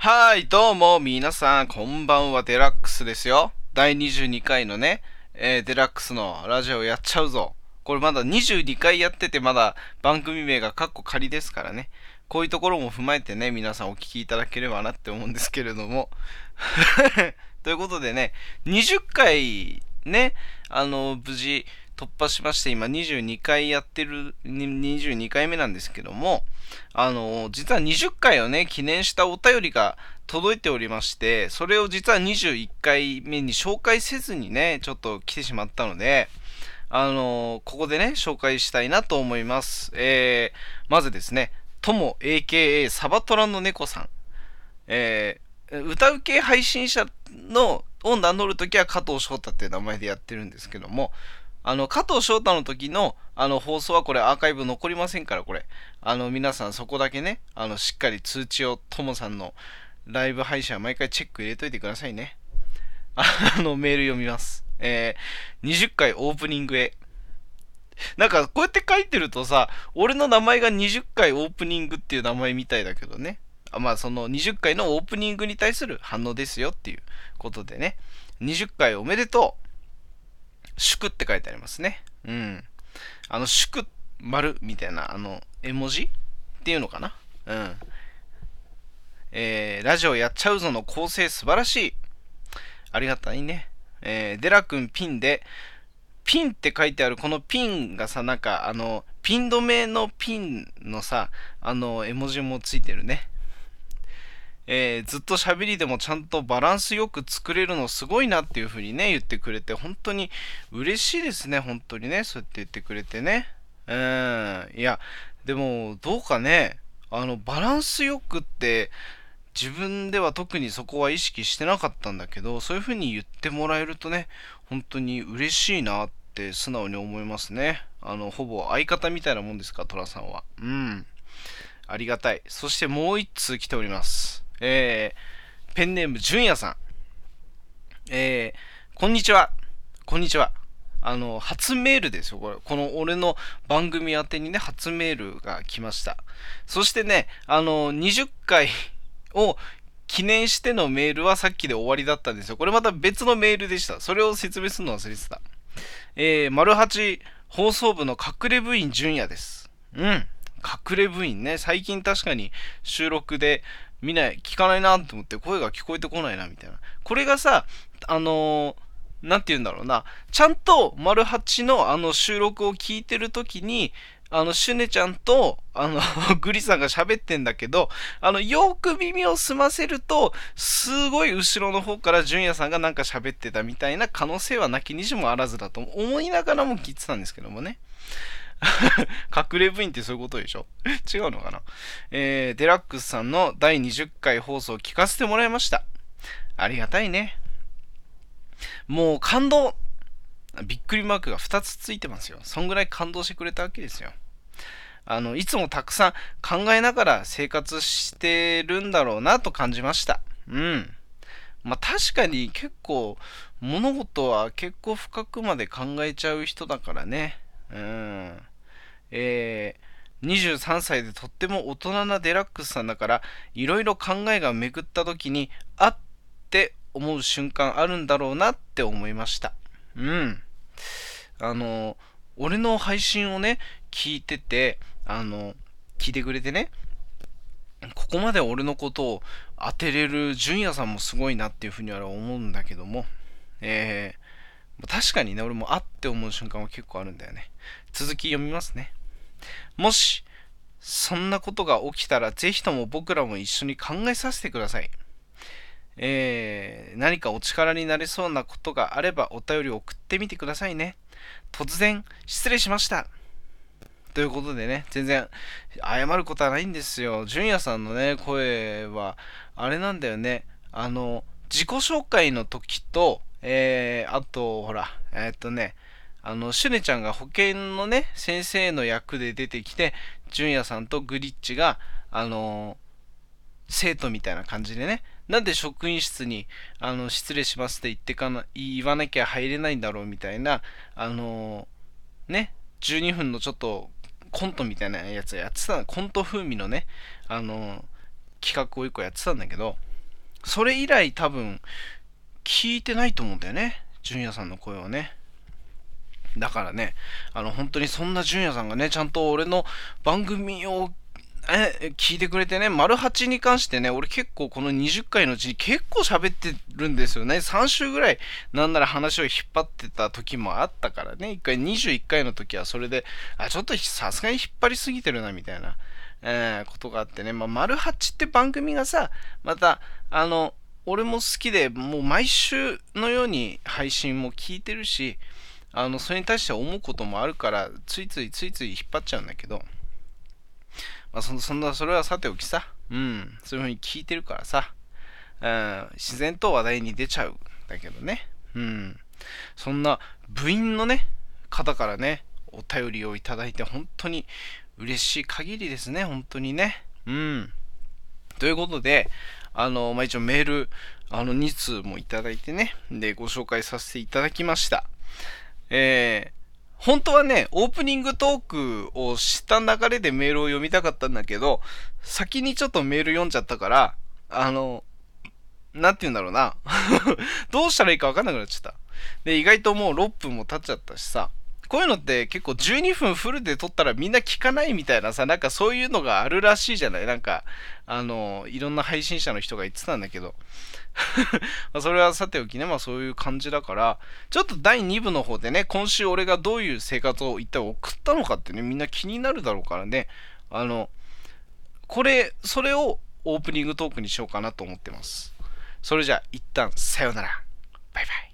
はい、どうも、皆さん、こんばんは、デラックスですよ。第22回のね、えーデラックスのラジオやっちゃうぞ。これまだ22回やってて、まだ番組名がカッコ仮ですからね。こういうところも踏まえてね、皆さんお聞きいただければなって思うんですけれども。ということでね、20回ね、あの、無事突破しまして、今22回やってる、22回目なんですけども、あの、実は20回をね、記念したお便りが届いておりまして、それを実は21回目に紹介せずにね、ちょっと来てしまったので、あのここでね、紹介したいなと思います。えー、まずですね、とも AKA サバトラの猫さん。えー、歌う系配信者のを名乗るときは加藤翔太っていう名前でやってるんですけども、あの、加藤翔太の時の、あの、放送はこれアーカイブ残りませんから、これ。あの、皆さんそこだけね、あの、しっかり通知を、ともさんのライブ配信は毎回チェック入れといてくださいね。あの、メール読みます。えー、20回オープニングへ。なんか、こうやって書いてるとさ、俺の名前が20回オープニングっていう名前みたいだけどね。あまあ、その20回のオープニングに対する反応ですよっていうことでね。20回おめでとう。祝って書いてありますね。うん。あの、祝、丸みたいな、あの、絵文字っていうのかな。うん。えー、ラジオやっちゃうぞの構成素晴らしい。ありがたいね。えー、デラ君ピンで、ピンって書いてあるこのピンがさ、なんかあの、ピン止めのピンのさ、あの、絵文字もついてるね。えーずっと喋りでもちゃんとバランスよく作れるのすごいなっていう風にね、言ってくれて、本当に嬉しいですね、本当にね、そうやって言ってくれてね。うん、いや、でも、どうかね、あの、バランスよくって、自分では特にそこは意識してなかったんだけど、そういう風に言ってもらえるとね、本当に嬉しいなって素直に思いますね。あの、ほぼ相方みたいなもんですか、トラさんは。うん。ありがたい。そしてもう一通来ております。えー、ペンネーム、じゅんやさん。えー、こんにちは。こんにちは。あの、初メールですよ、これ。この俺の番組宛てにね、初メールが来ました。そしてね、あの、20回を記念してのメールはさっきで終わりだったんですよ。これまた別のメールでした。それを説明するの忘れてた。えー、丸八放送部の隠れ部員純也です。うん。隠れ部員ね。最近確かに収録で見ない、聞かないなと思って声が聞こえてこないなみたいな。これがさ、あのーなんて言うんだろうな。ちゃんと丸八のあの収録を聞いてる時に、あの、シュネちゃんと、あの、グリさんが喋ってんだけど、あの、よく耳を澄ませると、すごい後ろの方から純也さんがなんか喋ってたみたいな可能性はなきにしもあらずだと思いながらも聞いてたんですけどもね。隠れ部員ってそういうことでしょ？違うのかな？えー、デラックスさんの第20回放送を聞かせてもらいました。ありがたいね。もう感動びっくりマークが2つついてますよ。そんぐらい感動してくれたわけですよ。あの、いつもたくさん考えながら生活してるんだろうなと感じました。うん。まあ確かに結構物事は結構深くまで考えちゃう人だからね。うん。23歳でとっても大人なデラックスさんだから、いろいろ考えが巡った時に、あって思う瞬間あるんだろうなって思いました。うん。あの、俺の配信をね、聞いてて、あの、聞いてくれてね、ここまで俺のことを当てれる純也さんもすごいなっていうふうには思うんだけども、えー、確かにね、俺もあって思う瞬間は結構あるんだよね。続き読みますね。もし、そんなことが起きたら、ぜひとも僕らも一緒に考えさせてください。えー、何かお力になれそうなことがあればお便り送ってみてくださいね。突然、失礼しました。ということでね、全然謝ることはないんですよ。純也さんのね、声は、あれなんだよね。あの、自己紹介の時と、えー、あと、ほら、えーっとね、あの、シュネちゃんが保健のね、先生の役で出てきて、純也さんとグリッチが、あの生徒みたいな感じでね、なんで職員室に、あの、失礼しますって言ってかな、言わなきゃ入れないんだろうみたいな、あのね、12分のちょっとコントみたいなやつやってた、コント風味のね、あの企画を一個やってたんだけど、それ以来多分、聞いてないと思うんだよね。純也さんの声をね。だからね、あの、本当にそんな純也さんがね、ちゃんと俺の番組をえ、聞いてくれてね、丸八に関してね、俺結構この20回のうちに結構喋ってるんですよね。3週ぐらい、なんなら話を引っ張ってた時もあったからね。1回、21回の時はそれで、あ、ちょっとさすがに引っ張りすぎてるな、みたいな、えー、ことがあってね。まあ、丸八って番組がさ、また、あの、俺も好きで、もう毎週のように配信も聞いてるし、あの、それに対して思うこともあるから、ついついついつい引っ張っちゃうんだけど、まあ、そそんな、それはさておきさ、うん、そういう風に聞いてるからさ、うん、自然と話題に出ちゃうんだけどね、うん、そんな部員のね、方からね、お便りをいただいて本当に嬉しい限りですね、本当にね。うん。ということで、あの、まあ、一応メール、あの、2通もいただいてね、で、ご紹介させていただきました。え本当はね、オープニングトークをした流れでメールを読みたかったんだけど、先にちょっとメール読んじゃったから、あの、なんて言うんだろうな。どうしたらいいかわかんなくなっちゃった。で、意外ともう6分も経っちゃったしさ、こういうのって結構12分フルで撮ったらみんな聞かないみたいなさ、なんかそういうのがあるらしいじゃない？なんか、あの、いろんな配信者の人が言ってたんだけど。まそれはさておきね、まあそういう感じだから、ちょっと第2部の方でね、今週俺がどういう生活を一体送ったのかってね、みんな気になるだろうからね、あの、これ、それをオープニングトークにしようかなと思ってます。それじゃあ一旦さようなら。バイバイ。